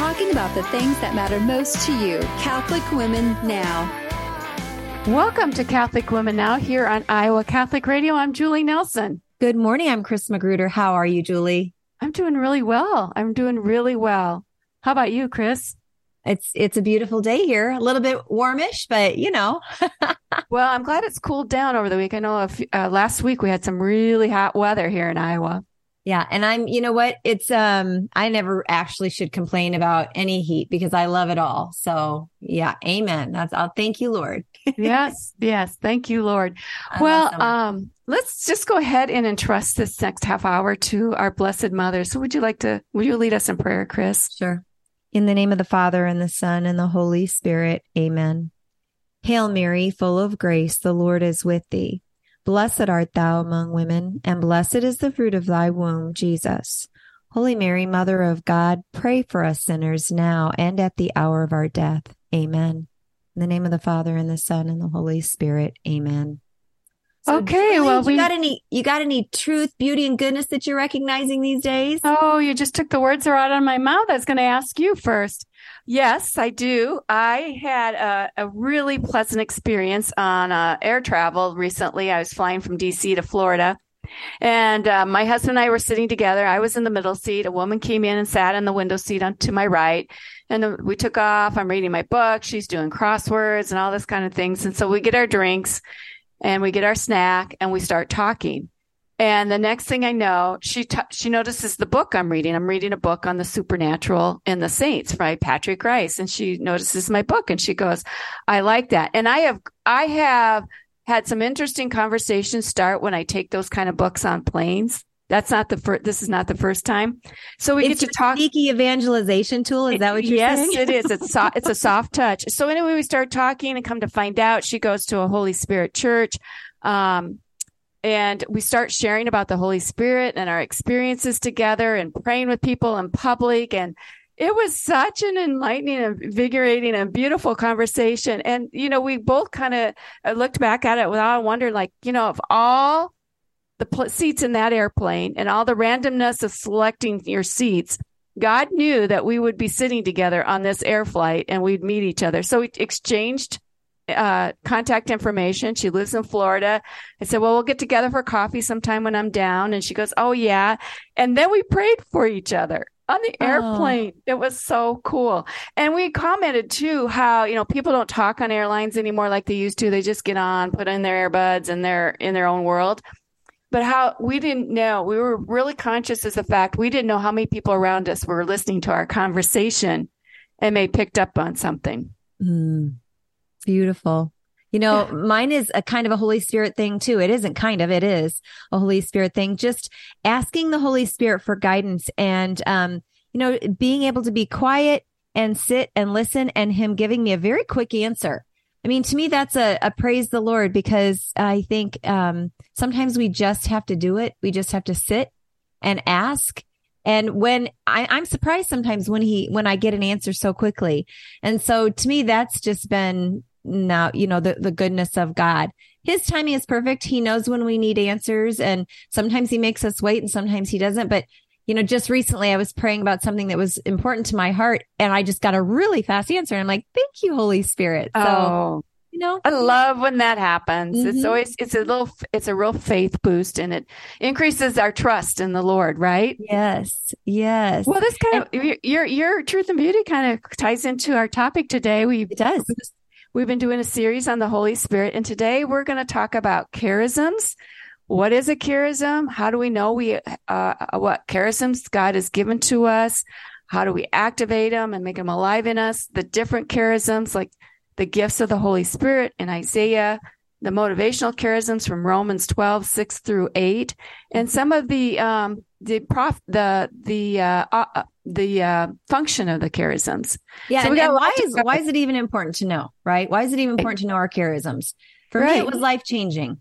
talking about the things that matter most to you. Catholic Women Now. Welcome to Catholic Women Now here on Iowa Catholic Radio. I'm Julie Nelson. Good morning. I'm Chris Magruder. How are you, Julie? I'm doing really well. I'm doing really well. How about you, Chris? It's it's a beautiful day here. A little bit warmish, but you know. well, I'm glad it's cooled down over the week. I know few, uh, last week we had some really hot weather here in Iowa. Yeah, and I'm you know what? It's um I never actually should complain about any heat because I love it all. So, yeah, amen. That's I'll thank you, Lord. yes, yes, thank you, Lord. I well, um let's just go ahead and entrust this next half hour to our blessed mother. So, would you like to would you lead us in prayer, Chris? Sure. In the name of the Father, and the Son, and the Holy Spirit. Amen. Hail Mary, full of grace, the Lord is with thee. Blessed art thou among women, and blessed is the fruit of thy womb, Jesus. Holy Mary, Mother of God, pray for us sinners now and at the hour of our death. Amen. In the name of the Father, and the Son, and the Holy Spirit. Amen. So okay, Julie, well, we got any you got any truth, beauty, and goodness that you're recognizing these days? Oh, you just took the words right out of my mouth. I was going to ask you first. Yes, I do. I had a, a really pleasant experience on uh, air travel recently. I was flying from DC to Florida. And uh, my husband and I were sitting together. I was in the middle seat. A woman came in and sat in the window seat on, to my right. And we took off. I'm reading my book. She's doing crosswords and all this kind of things. And so we get our drinks and we get our snack and we start talking. And the next thing I know, she t- she notices the book I'm reading. I'm reading a book on the supernatural and the saints by Patrick Rice, and she notices my book and she goes, "I like that." And I have I have had some interesting conversations start when I take those kind of books on planes. That's not the first. This is not the first time. So we it's get to talk. Sneaky evangelization tool. Is that what you're yes, saying? Yes, it is. It's so, it's a soft touch. So anyway, we start talking and come to find out she goes to a Holy Spirit church. Um, and we start sharing about the Holy Spirit and our experiences together and praying with people in public. And it was such an enlightening invigorating and beautiful conversation. And, you know, we both kind of uh, looked back at it without wondering, like, you know, of all the pl- seats in that airplane and all the randomness of selecting your seats, God knew that we would be sitting together on this air flight and we'd meet each other. So we exchanged uh, contact information. She lives in Florida. I said, well, we'll get together for coffee sometime when I'm down. And she goes, oh, yeah. And then we prayed for each other on the oh. airplane. Oh. It was so cool. And we commented too how, you know, people don't talk on airlines anymore like they used to. They just get on, put in their earbuds and they're in their own world but how we didn't know we were really conscious as a fact we didn't know how many people around us were listening to our conversation and may picked up on something mm, beautiful you know yeah. mine is a kind of a holy spirit thing too it isn't kind of it is a holy spirit thing just asking the holy spirit for guidance and um you know being able to be quiet and sit and listen and him giving me a very quick answer I mean, to me, that's a, a praise the Lord because I think um, sometimes we just have to do it. We just have to sit and ask. And when I, I'm surprised sometimes when he, when I get an answer so quickly. And so to me, that's just been now, you know, the, the goodness of God. His timing is perfect. He knows when we need answers and sometimes he makes us wait and sometimes he doesn't. But you know, just recently I was praying about something that was important to my heart and I just got a really fast answer. And I'm like, thank you, Holy Spirit. So, oh, you know, I love when that happens. Mm-hmm. It's always, it's a little, it's a real faith boost and it increases our trust in the Lord, right? Yes. Yes. Well, this kind and, of, your, your truth and beauty kind of ties into our topic today. We, it does. We've been doing a series on the Holy Spirit and today we're going to talk about charisms what is a charism? How do we know we uh, what charisms God has given to us? How do we activate them and make them alive in us? The different charisms, like the gifts of the Holy Spirit in Isaiah, the motivational charisms from Romans 12, 6 through 8, and some of the um, the prof the the uh, uh, the uh, function of the charisms. Yeah, so and, and why is why is it even important to know? Right? Why is it even important to know our charisms? For right. me, it was life changing.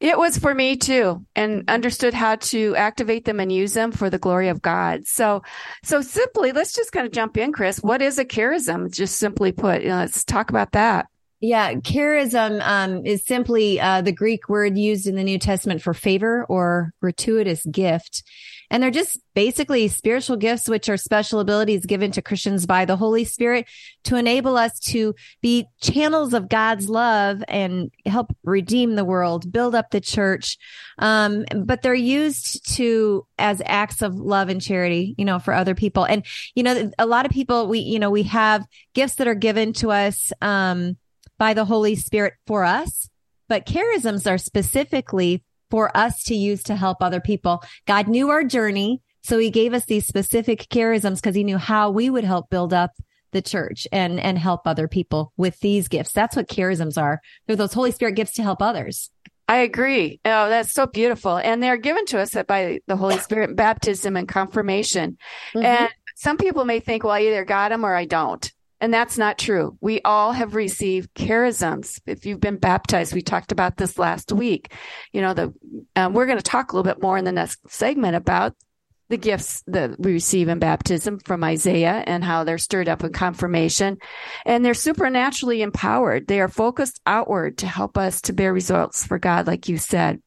It was for me too, and understood how to activate them and use them for the glory of God. So, so simply, let's just kind of jump in, Chris. What is a charism? Just simply put, you know, let's talk about that. Yeah, charism um, is simply uh, the Greek word used in the New Testament for favor or gratuitous gift. And they're just basically spiritual gifts, which are special abilities given to Christians by the Holy Spirit to enable us to be channels of God's love and help redeem the world, build up the church. Um, but they're used to as acts of love and charity, you know, for other people. And, you know, a lot of people, we, you know, we have gifts that are given to us, um, by the Holy Spirit for us, but charisms are specifically for us to use to help other people. God knew our journey. So he gave us these specific charisms because he knew how we would help build up the church and, and help other people with these gifts. That's what charisms are. They're those Holy Spirit gifts to help others. I agree. Oh, that's so beautiful. And they're given to us by the Holy Spirit, baptism and confirmation. Mm-hmm. And some people may think, well, I either got them or I don't. And that's not true. We all have received charisms. If you've been baptized, we talked about this last week. You know, the um, we're going to talk a little bit more in the next segment about the gifts that we receive in baptism from Isaiah and how they're stirred up in confirmation. And they're supernaturally empowered. They are focused outward to help us to bear results for God, like you said.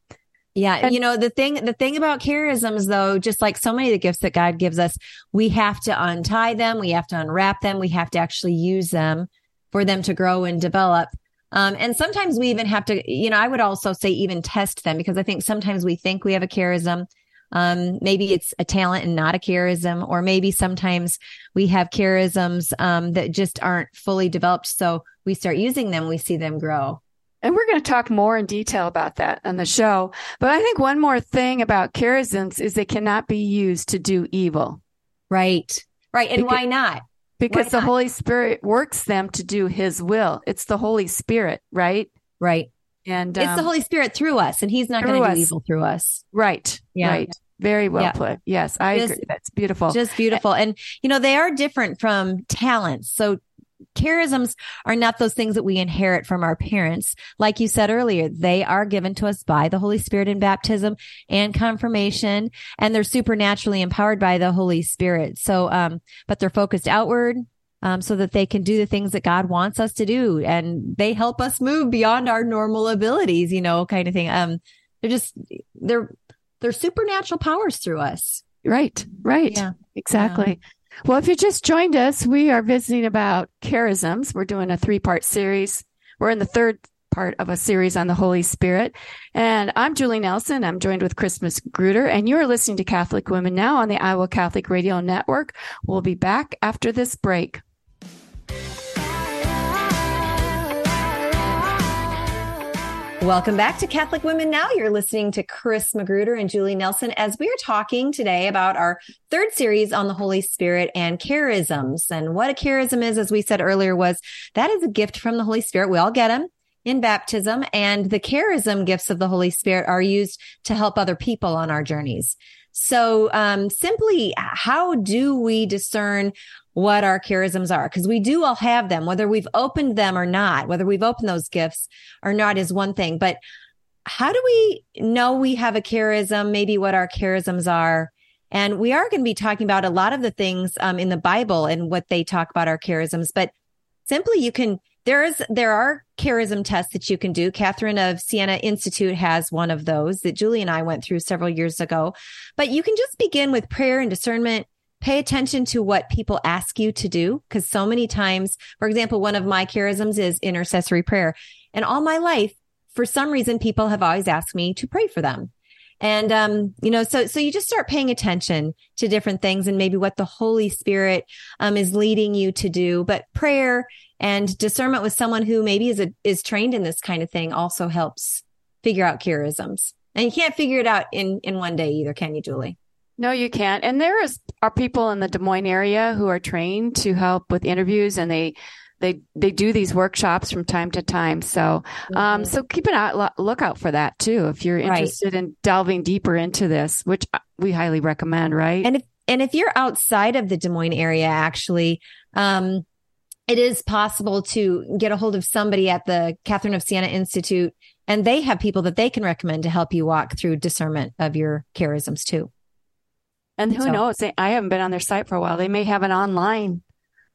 Yeah. You know, the thing, the thing about charisms though, just like so many of the gifts that God gives us, we have to untie them. We have to unwrap them. We have to actually use them for them to grow and develop. Um, and sometimes we even have to, you know, I would also say even test them because I think sometimes we think we have a charism. Um, maybe it's a talent and not a charism, or maybe sometimes we have charisms, um, that just aren't fully developed. So we start using them, we see them grow. And we're going to talk more in detail about that on the show. But I think one more thing about charisms is they cannot be used to do evil. Right. Right. And because, why not? Because why the not? Holy Spirit works them to do his will. It's the Holy Spirit, right? Right. And it's um, the Holy Spirit through us, and he's not going to do evil through us. Right. Yeah. Right. Very well yeah. put. Yes, I just, agree. That's beautiful. Just beautiful. And, you know, they are different from talents. So charisms are not those things that we inherit from our parents. Like you said earlier, they are given to us by the Holy Spirit in baptism and confirmation, and they're supernaturally empowered by the Holy Spirit. So, um, but they're focused outward. Um, so that they can do the things that God wants us to do and they help us move beyond our normal abilities, you know, kind of thing. Um, they're just, they're, they're supernatural powers through us. Right. Right. Yeah. Exactly. Yeah. Well, if you just joined us, we are visiting about charisms. We're doing a three part series. We're in the third part of a series on the Holy Spirit. And I'm Julie Nelson. I'm joined with Chris Magruder, and you're listening to Catholic Women Now on the Iowa Catholic Radio Network. We'll be back after this break. Welcome back to Catholic Women Now. You're listening to Chris Magruder and Julie Nelson as we are talking today about our third series on the Holy Spirit and charisms. And what a charism is, as we said earlier, was that is a gift from the Holy Spirit. We all get them in baptism and the charism gifts of the Holy Spirit are used to help other people on our journeys. So, um, simply, how do we discern what our charisms are because we do all have them, whether we've opened them or not, whether we've opened those gifts or not is one thing. But how do we know we have a charism? Maybe what our charisms are. And we are going to be talking about a lot of the things um, in the Bible and what they talk about our charisms. But simply, you can there is there are charism tests that you can do. Catherine of Siena Institute has one of those that Julie and I went through several years ago. But you can just begin with prayer and discernment pay attention to what people ask you to do. Cause so many times, for example, one of my charisms is intercessory prayer. And all my life, for some reason, people have always asked me to pray for them. And, um, you know, so, so you just start paying attention to different things and maybe what the Holy Spirit, um, is leading you to do. But prayer and discernment with someone who maybe is a, is trained in this kind of thing also helps figure out charisms. And you can't figure it out in, in one day either, can you, Julie? No, you can't. And there is are people in the Des Moines area who are trained to help with interviews, and they they they do these workshops from time to time. So um, mm-hmm. so keep an eye, lookout for that too if you're interested right. in delving deeper into this, which we highly recommend. Right. And if and if you're outside of the Des Moines area, actually. Um, it is possible to get a hold of somebody at the Catherine of Siena Institute, and they have people that they can recommend to help you walk through discernment of your charisms too. And who so. knows? They, I haven't been on their site for a while. They may have an online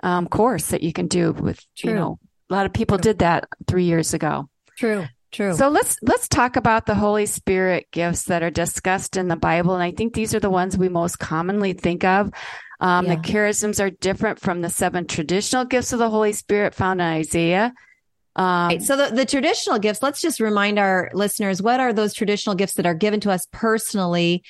um, course that you can do with, True. you know, A lot of people did that three years ago. True. True. So let's let's talk about the Holy Spirit gifts that are discussed in the Bible, and I think these are the ones we most commonly think of. Um, yeah. The charisms are different from the seven traditional gifts of the Holy Spirit found in Isaiah. Um, right. So the, the traditional gifts. Let's just remind our listeners what are those traditional gifts that are given to us personally.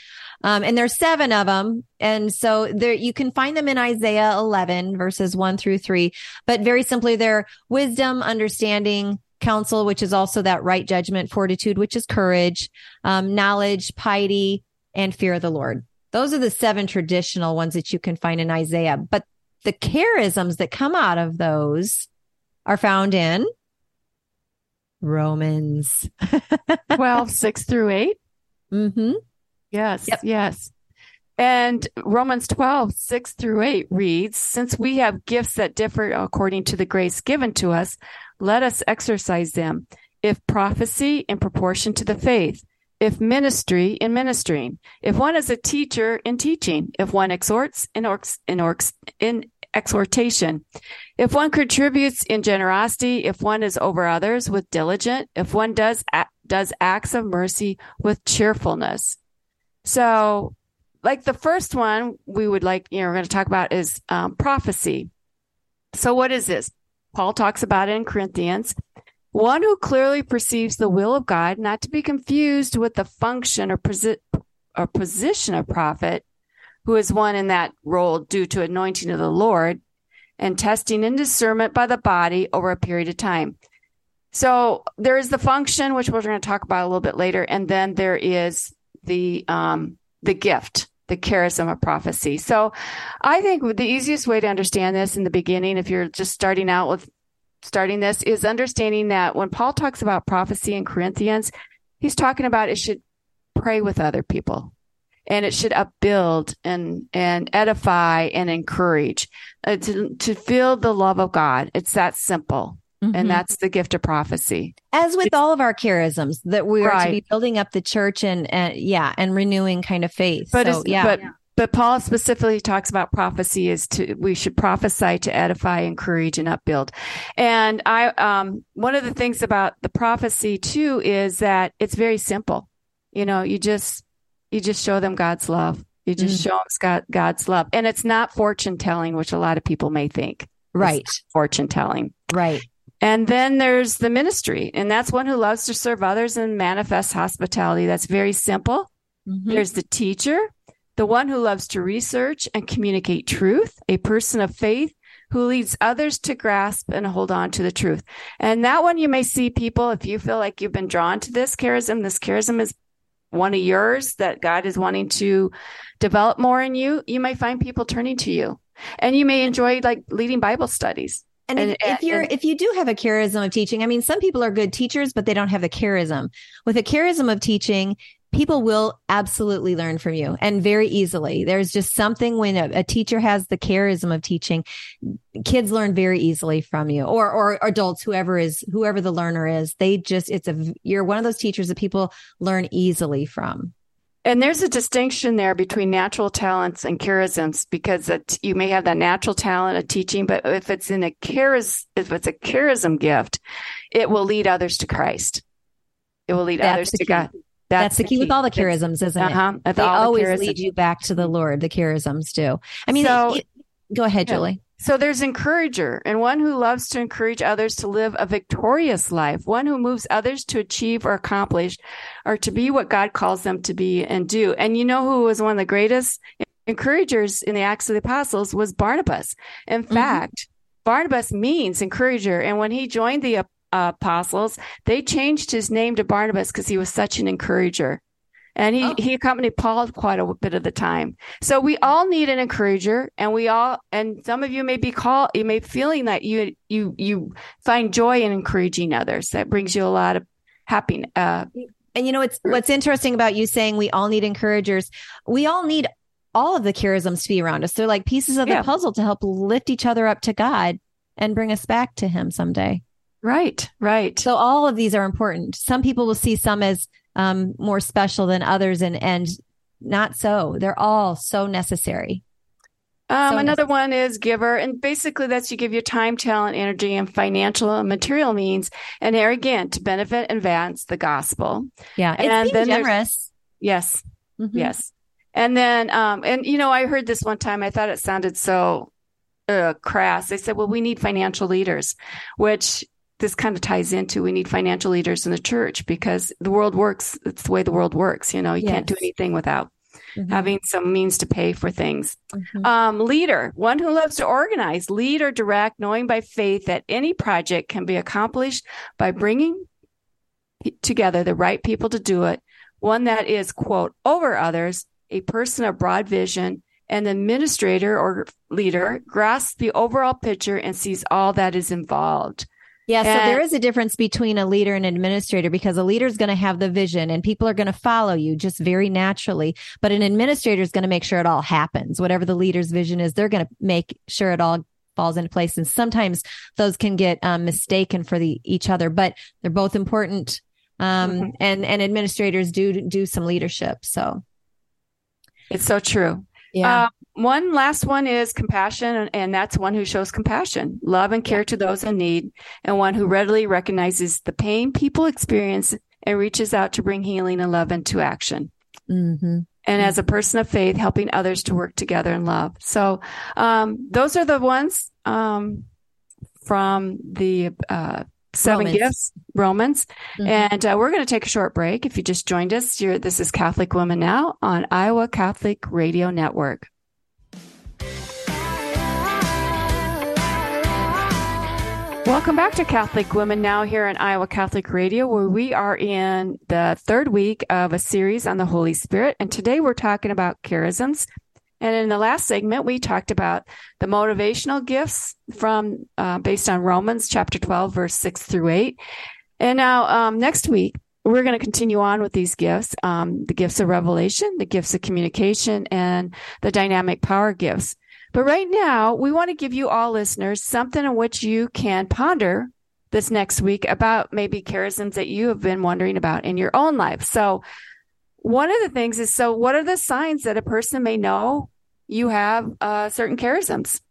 Um, and there's seven of them. And so there, you can find them in Isaiah 11 verses one through three, but very simply, they're wisdom, understanding, counsel, which is also that right judgment, fortitude, which is courage, um, knowledge, piety, and fear of the Lord. Those are the seven traditional ones that you can find in Isaiah. But the charisms that come out of those are found in Romans 12, 6 through 8. Mm-hmm. Yes, yep. yes. And Romans 12, 6 through 8 reads, Since we have gifts that differ according to the grace given to us, let us exercise them. If prophecy in proportion to the faith, if ministry in ministering, if one is a teacher in teaching, if one exhorts in, orcs, in, orcs, in exhortation, if one contributes in generosity, if one is over others with diligent, if one does does acts of mercy with cheerfulness. So, like the first one, we would like you know we're going to talk about is um, prophecy. So, what is this? Paul talks about it in Corinthians. One who clearly perceives the will of God, not to be confused with the function or, posi- or position of prophet, who is one in that role due to anointing of the Lord and testing and discernment by the body over a period of time. So there is the function, which we're going to talk about a little bit later, and then there is the um, the gift the charism of prophecy. So I think the easiest way to understand this in the beginning, if you're just starting out with starting this, is understanding that when Paul talks about prophecy in Corinthians, he's talking about it should pray with other people and it should upbuild and and edify and encourage uh, to to feel the love of God. It's that simple. Mm-hmm. And that's the gift of prophecy. As with it's, all of our charisms, that we are right. to be building up the church and, and yeah, and renewing kind of faith. But so, yeah. But, but Paul specifically talks about prophecy is to we should prophesy to edify, encourage, and upbuild. And I um one of the things about the prophecy too is that it's very simple. You know, you just you just show them God's love. You just mm. show them God, God's love, and it's not fortune telling, which a lot of people may think. Right, fortune telling. Right. And then there's the ministry, and that's one who loves to serve others and manifest hospitality. That's very simple. Mm-hmm. There's the teacher, the one who loves to research and communicate truth, a person of faith who leads others to grasp and hold on to the truth. And that one you may see people, if you feel like you've been drawn to this charism, this charism is one of yours that God is wanting to develop more in you, you may find people turning to you. And you may enjoy like leading Bible studies and, and, if, if you're, and, if you do have a charism of teaching, I mean, some people are good teachers, but they don't have the charism. With a charism of teaching, people will absolutely learn from you and very easily. There's just something when a, a, teacher has the charism of teaching, kids learn very easily from you or, or adults, whoever is, whoever the learner is, they just, it's a, you're one of those teachers that people learn easily from. And there's a distinction there between natural talents and charisms because it, you may have that natural talent of teaching, but if it's in a charis, if it's a charism gift, it will lead others to Christ. It will lead That's others to. God. That's, That's the, key, key, with all the charisms, isn't uh-huh. it? They always the lead you back to the Lord. The charisms do. I mean, so, it, go ahead, Julie. So there's encourager and one who loves to encourage others to live a victorious life, one who moves others to achieve or accomplish or to be what God calls them to be and do. And you know who was one of the greatest encouragers in the Acts of the Apostles was Barnabas. In mm-hmm. fact, Barnabas means encourager. And when he joined the uh, apostles, they changed his name to Barnabas because he was such an encourager. And he, oh. he accompanied Paul quite a bit of the time. So we all need an encourager and we all, and some of you may be called, you may be feeling that you, you, you find joy in encouraging others. That brings you a lot of happiness. Uh, and you know, it's what's interesting about you saying we all need encouragers. We all need all of the charisms to be around us. They're like pieces of yeah. the puzzle to help lift each other up to God and bring us back to him someday. Right, right. So all of these are important. Some people will see some as um, more special than others and and not so they're all so necessary Um, so another one is giver, and basically that's you give your time, talent, energy, and financial and material means, and there again to benefit and advance the gospel. Yeah, and then generous. Yes, mm-hmm. yes, and then um, and you know I heard this one time. I thought it sounded so uh, crass. They said, "Well, we need financial leaders," which this kind of ties into we need financial leaders in the church because the world works. It's the way the world works. You know, you yes. can't do anything without mm-hmm. having some means to pay for things. Mm-hmm. Um, leader, one who loves to organize, lead or direct, knowing by faith that any project can be accomplished by bringing together the right people to do it. One that is, quote, over others, a person of broad vision, and the administrator or leader grasps the overall picture and sees all that is involved. Yeah, and, so there is a difference between a leader and administrator because a leader is going to have the vision and people are going to follow you just very naturally. But an administrator is going to make sure it all happens. Whatever the leader's vision is, they're going to make sure it all falls into place. And sometimes those can get um, mistaken for the each other, but they're both important. Um, mm-hmm. and and administrators do do some leadership. So it's so true. Yeah. Uh, one last one is compassion, and that's one who shows compassion, love, and care to those in need, and one who readily recognizes the pain people experience and reaches out to bring healing and love into action. Mm-hmm. And as a person of faith, helping others to work together in love. So, um, those are the ones um, from the uh, seven Romans. gifts, Romans. Mm-hmm. And uh, we're going to take a short break. If you just joined us, here, this is Catholic Women Now on Iowa Catholic Radio Network. Welcome back to Catholic Women Now here on Iowa Catholic Radio, where we are in the third week of a series on the Holy Spirit. And today we're talking about charisms. And in the last segment, we talked about the motivational gifts from uh, based on Romans chapter 12, verse 6 through 8. And now um, next week, we're going to continue on with these gifts um, the gifts of revelation, the gifts of communication, and the dynamic power gifts. But right now, we want to give you all listeners something in which you can ponder this next week about maybe charisms that you have been wondering about in your own life. So, one of the things is so, what are the signs that a person may know you have uh, certain charisms?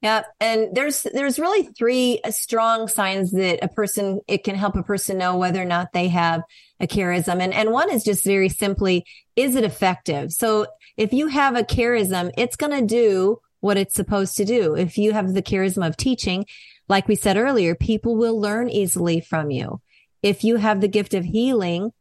Yeah, and there's there's really three strong signs that a person it can help a person know whether or not they have a charism, and and one is just very simply is it effective? So if you have a charism, it's going to do what it's supposed to do. If you have the charism of teaching, like we said earlier, people will learn easily from you. If you have the gift of healing,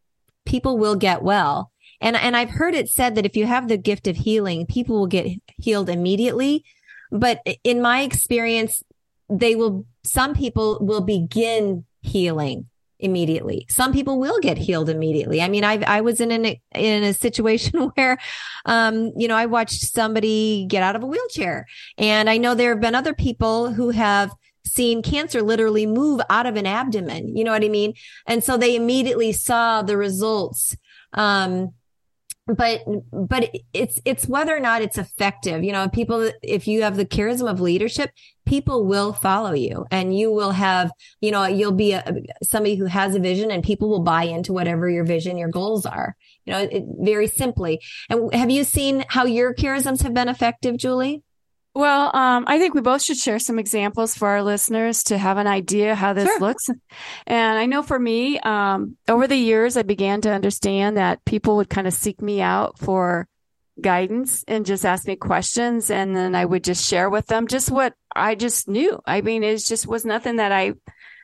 people will get well. And, and I've heard it said that if you have the gift of healing, people will get healed immediately. But in my experience, they will, some people will begin healing immediately. Some people will get healed immediately. I mean, I I was in an in a situation where, um, you know, I watched somebody get out of a wheelchair, and I know there have been other people who have seen cancer literally move out of an abdomen. You know what I mean? And so they immediately saw the results. Um, but but it's it's whether or not it's effective. You know people if you have the charisma of leadership people will follow you and you will have you know you'll be a, somebody who has a vision and people will buy into whatever your vision your goals are. You know it, very simply. And have you seen how your charisms have been effective julie well, um, I think we both should share some examples for our listeners to have an idea how this sure. looks. And I know for me, um, over the years, I began to understand that people would kind of seek me out for guidance and just ask me questions. And then I would just share with them just what I just knew. I mean, it just was nothing that I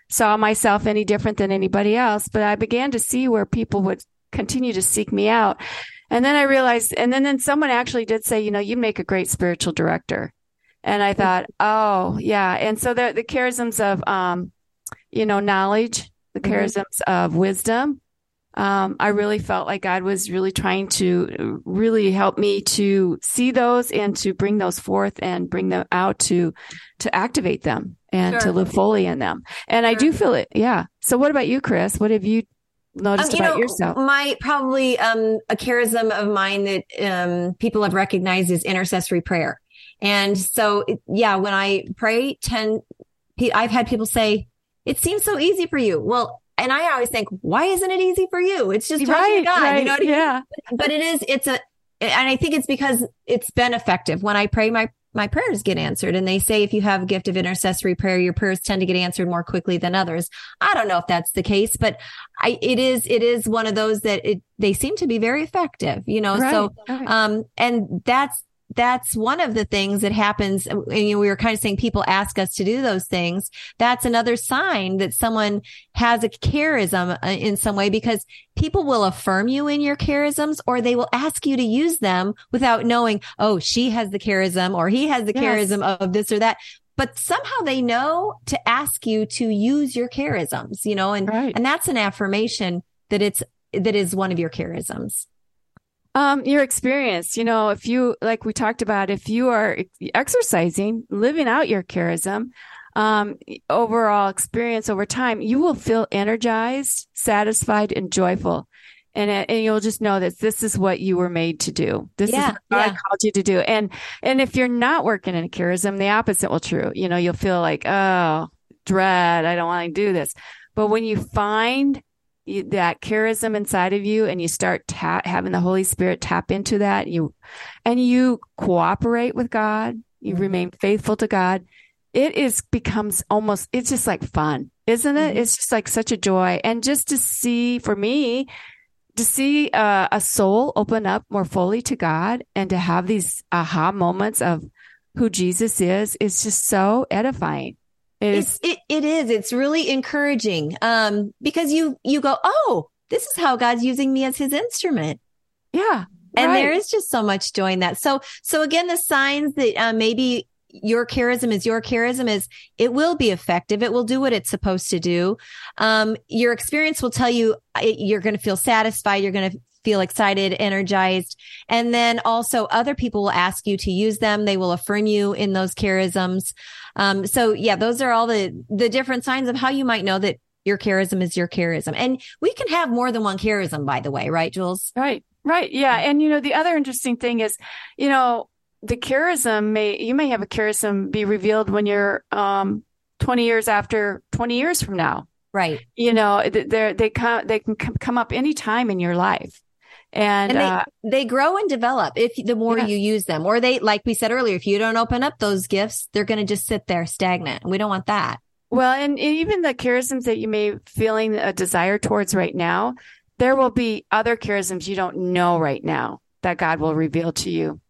saw myself any different than anybody else, but I began to see where people would continue to seek me out. And then I realized, and then, then someone actually did say, you know, you make a great spiritual director. And I thought, oh yeah. And so the, the charisms of, um, you know, knowledge, the mm-hmm. charisms of wisdom. Um, I really felt like God was really trying to really help me to see those and to bring those forth and bring them out to, to activate them and sure. to live fully in them. And sure. I do feel it. Yeah. So what about you, Chris? What have you noticed um, you about know, yourself? My probably um, a charism of mine that um, people have recognized is intercessory prayer. And so, yeah, when I pray, 10, I've had people say, it seems so easy for you. Well, and I always think, why isn't it easy for you? It's just right, God. Right, you know what I mean? Yeah. But it is, it's a, and I think it's because it's been effective. When I pray, my my prayers get answered. And they say if you have a gift of intercessory prayer, your prayers tend to get answered more quickly than others. I don't know if that's the case, but I, it is, it is one of those that it, they seem to be very effective, you know? Right. So, um, and that's, that's one of the things that happens. And we were kind of saying people ask us to do those things. That's another sign that someone has a charism uh, in some way because people will affirm you in your charisms or they will ask you to use them without knowing, oh, she has the charism or he has the yes. charism of this or that but somehow they know to ask you to use your charisms, you know, and, right. and that's an affirmation that it's, that is one of your charisms. Um, your experience, you know, if you, like we talked about, if you are exercising, living out your charism, um, overall experience over time, you will feel energized, satisfied, and joyful. And, and you'll just know that this is what you were made to do. This yeah, is what God yeah. called you to do. And, and if you're not working in a charism, the opposite will true. You know, you'll feel like, oh, dread. I don't want to do this. But when you find you, that charism inside of you and you start ta- having the Holy Spirit tap into that, you, and you cooperate with God, you mm-hmm. remain faithful to God. It is becomes almost, it's just like fun, isn't it? Mm-hmm. It's just like such a joy. And just to see, for me, to see uh, a soul open up more fully to God and to have these aha moments of who Jesus is, is just so edifying. It is. It, it is. It's really encouraging. Um, because you, you go, Oh, this is how God's using me as his instrument. Yeah. And right. there is just so much joy in that. So, so again, the signs that uh, maybe your charism is your charism is it will be effective. It will do what it's supposed to do. Um, your experience will tell you you're going to feel satisfied. You're going to feel excited, energized. And then also other people will ask you to use them. They will affirm you in those charisms. Um, so yeah, those are all the, the different signs of how you might know that your charism is your charism. And we can have more than one charism, by the way, right, Jules? Right. Right. Yeah. And you know, the other interesting thing is, you know, the charism may, you may have a charism be revealed when you're, um, 20 years after 20 years from now. Right. You know, they they come, they can come up any time in your life. And, and they, uh, they grow and develop if the more you use them, or they, like we said earlier, if you don't open up those gifts, they're going to just sit there stagnant. We don't want that. Well, and even the charisms that you may feeling a desire towards right now, there will be other charisms you don't know right now that God will reveal to you.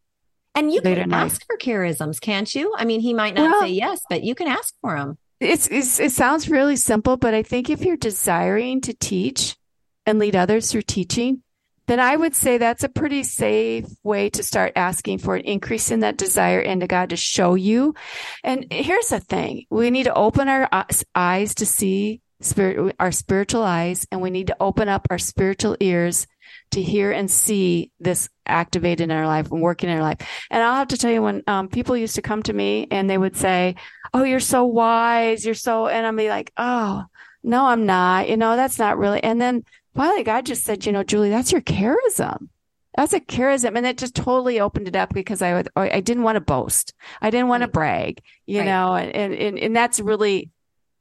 And you can ask for charisms, can't you? I mean, he might not well, say yes, but you can ask for them. It's, it's, it sounds really simple, but I think if you're desiring to teach and lead others through teaching, then I would say that's a pretty safe way to start asking for an increase in that desire into God to show you. And here's the thing. We need to open our eyes to see spirit, our spiritual eyes, and we need to open up our spiritual ears to hear and see this activated in our life and working in our life. And I'll have to tell you when um, people used to come to me and they would say, "Oh, you're so wise, you're so," and I'd be like, "Oh, no, I'm not. You know, that's not really." And then finally God just said, you know, Julie, that's your charism. That's a charism. And it just totally opened it up because I would, I didn't want to boast. I didn't want to brag, you right. know, and, and, and that's really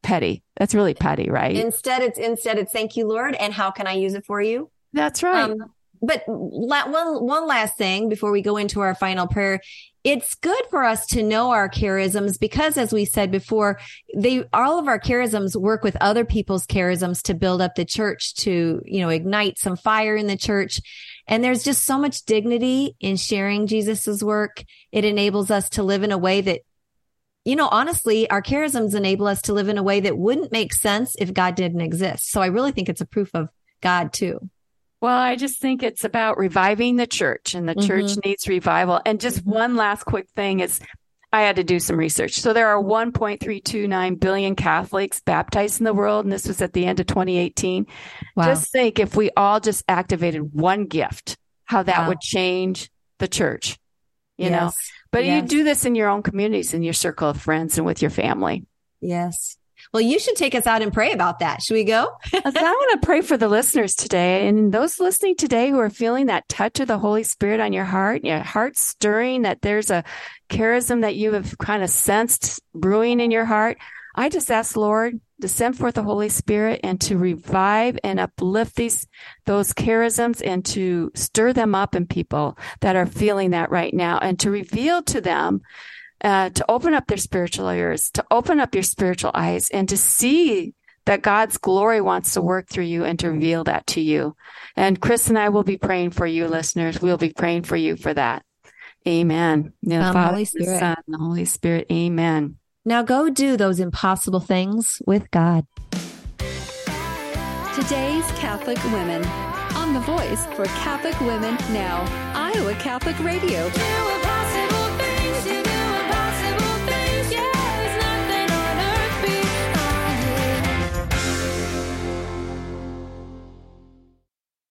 petty. That's really petty, right? Instead, it's, instead it's thank you, Lord. And how can I use it for you? That's right. Um, but la- one, one last thing before we go into our final prayer it's good for us to know our charisms because as we said before they all of our charisms work with other people's charisms to build up the church to you know ignite some fire in the church. And there's just so much dignity in sharing jesus's work. It enables us to live in a way that you know honestly our charisms enable us to live in a way that wouldn't make sense if god didn't exist. So i really think it's a proof of god too well, I just think it's about reviving the church and the mm-hmm. church needs revival. And just mm-hmm. one last quick thing is I had to do some research. So there are 1.329 billion Catholics baptized in the world. And this was at the end of 2018. Wow. Just think if we all just activated one gift, how that wow. would change the church, you yes. know, but yes. you do this in your own communities, in your circle of friends and with your family. Yes. Well, you should take us out and pray about that. Should we go? I want to pray for the listeners today and those listening today who are feeling that touch of the Holy Spirit on your heart, your heart stirring, that there's a charism that you have kind of sensed brewing in your heart. I just ask, Lord, to send forth the Holy Spirit and to revive and uplift these those charisms and to stir them up in people that are feeling that right now and to reveal to them uh, to open up their spiritual ears, to open up your spiritual eyes and to see that God's glory wants to work through you and to reveal that to you. And Chris and I will be praying for you, listeners. We'll be praying for you for that. Amen. The um, Father, Holy Spirit. the Son, the Holy Spirit. Amen. Now go do those impossible things with God. Today's Catholic Women on the voice for Catholic Women Now, Iowa Catholic Radio.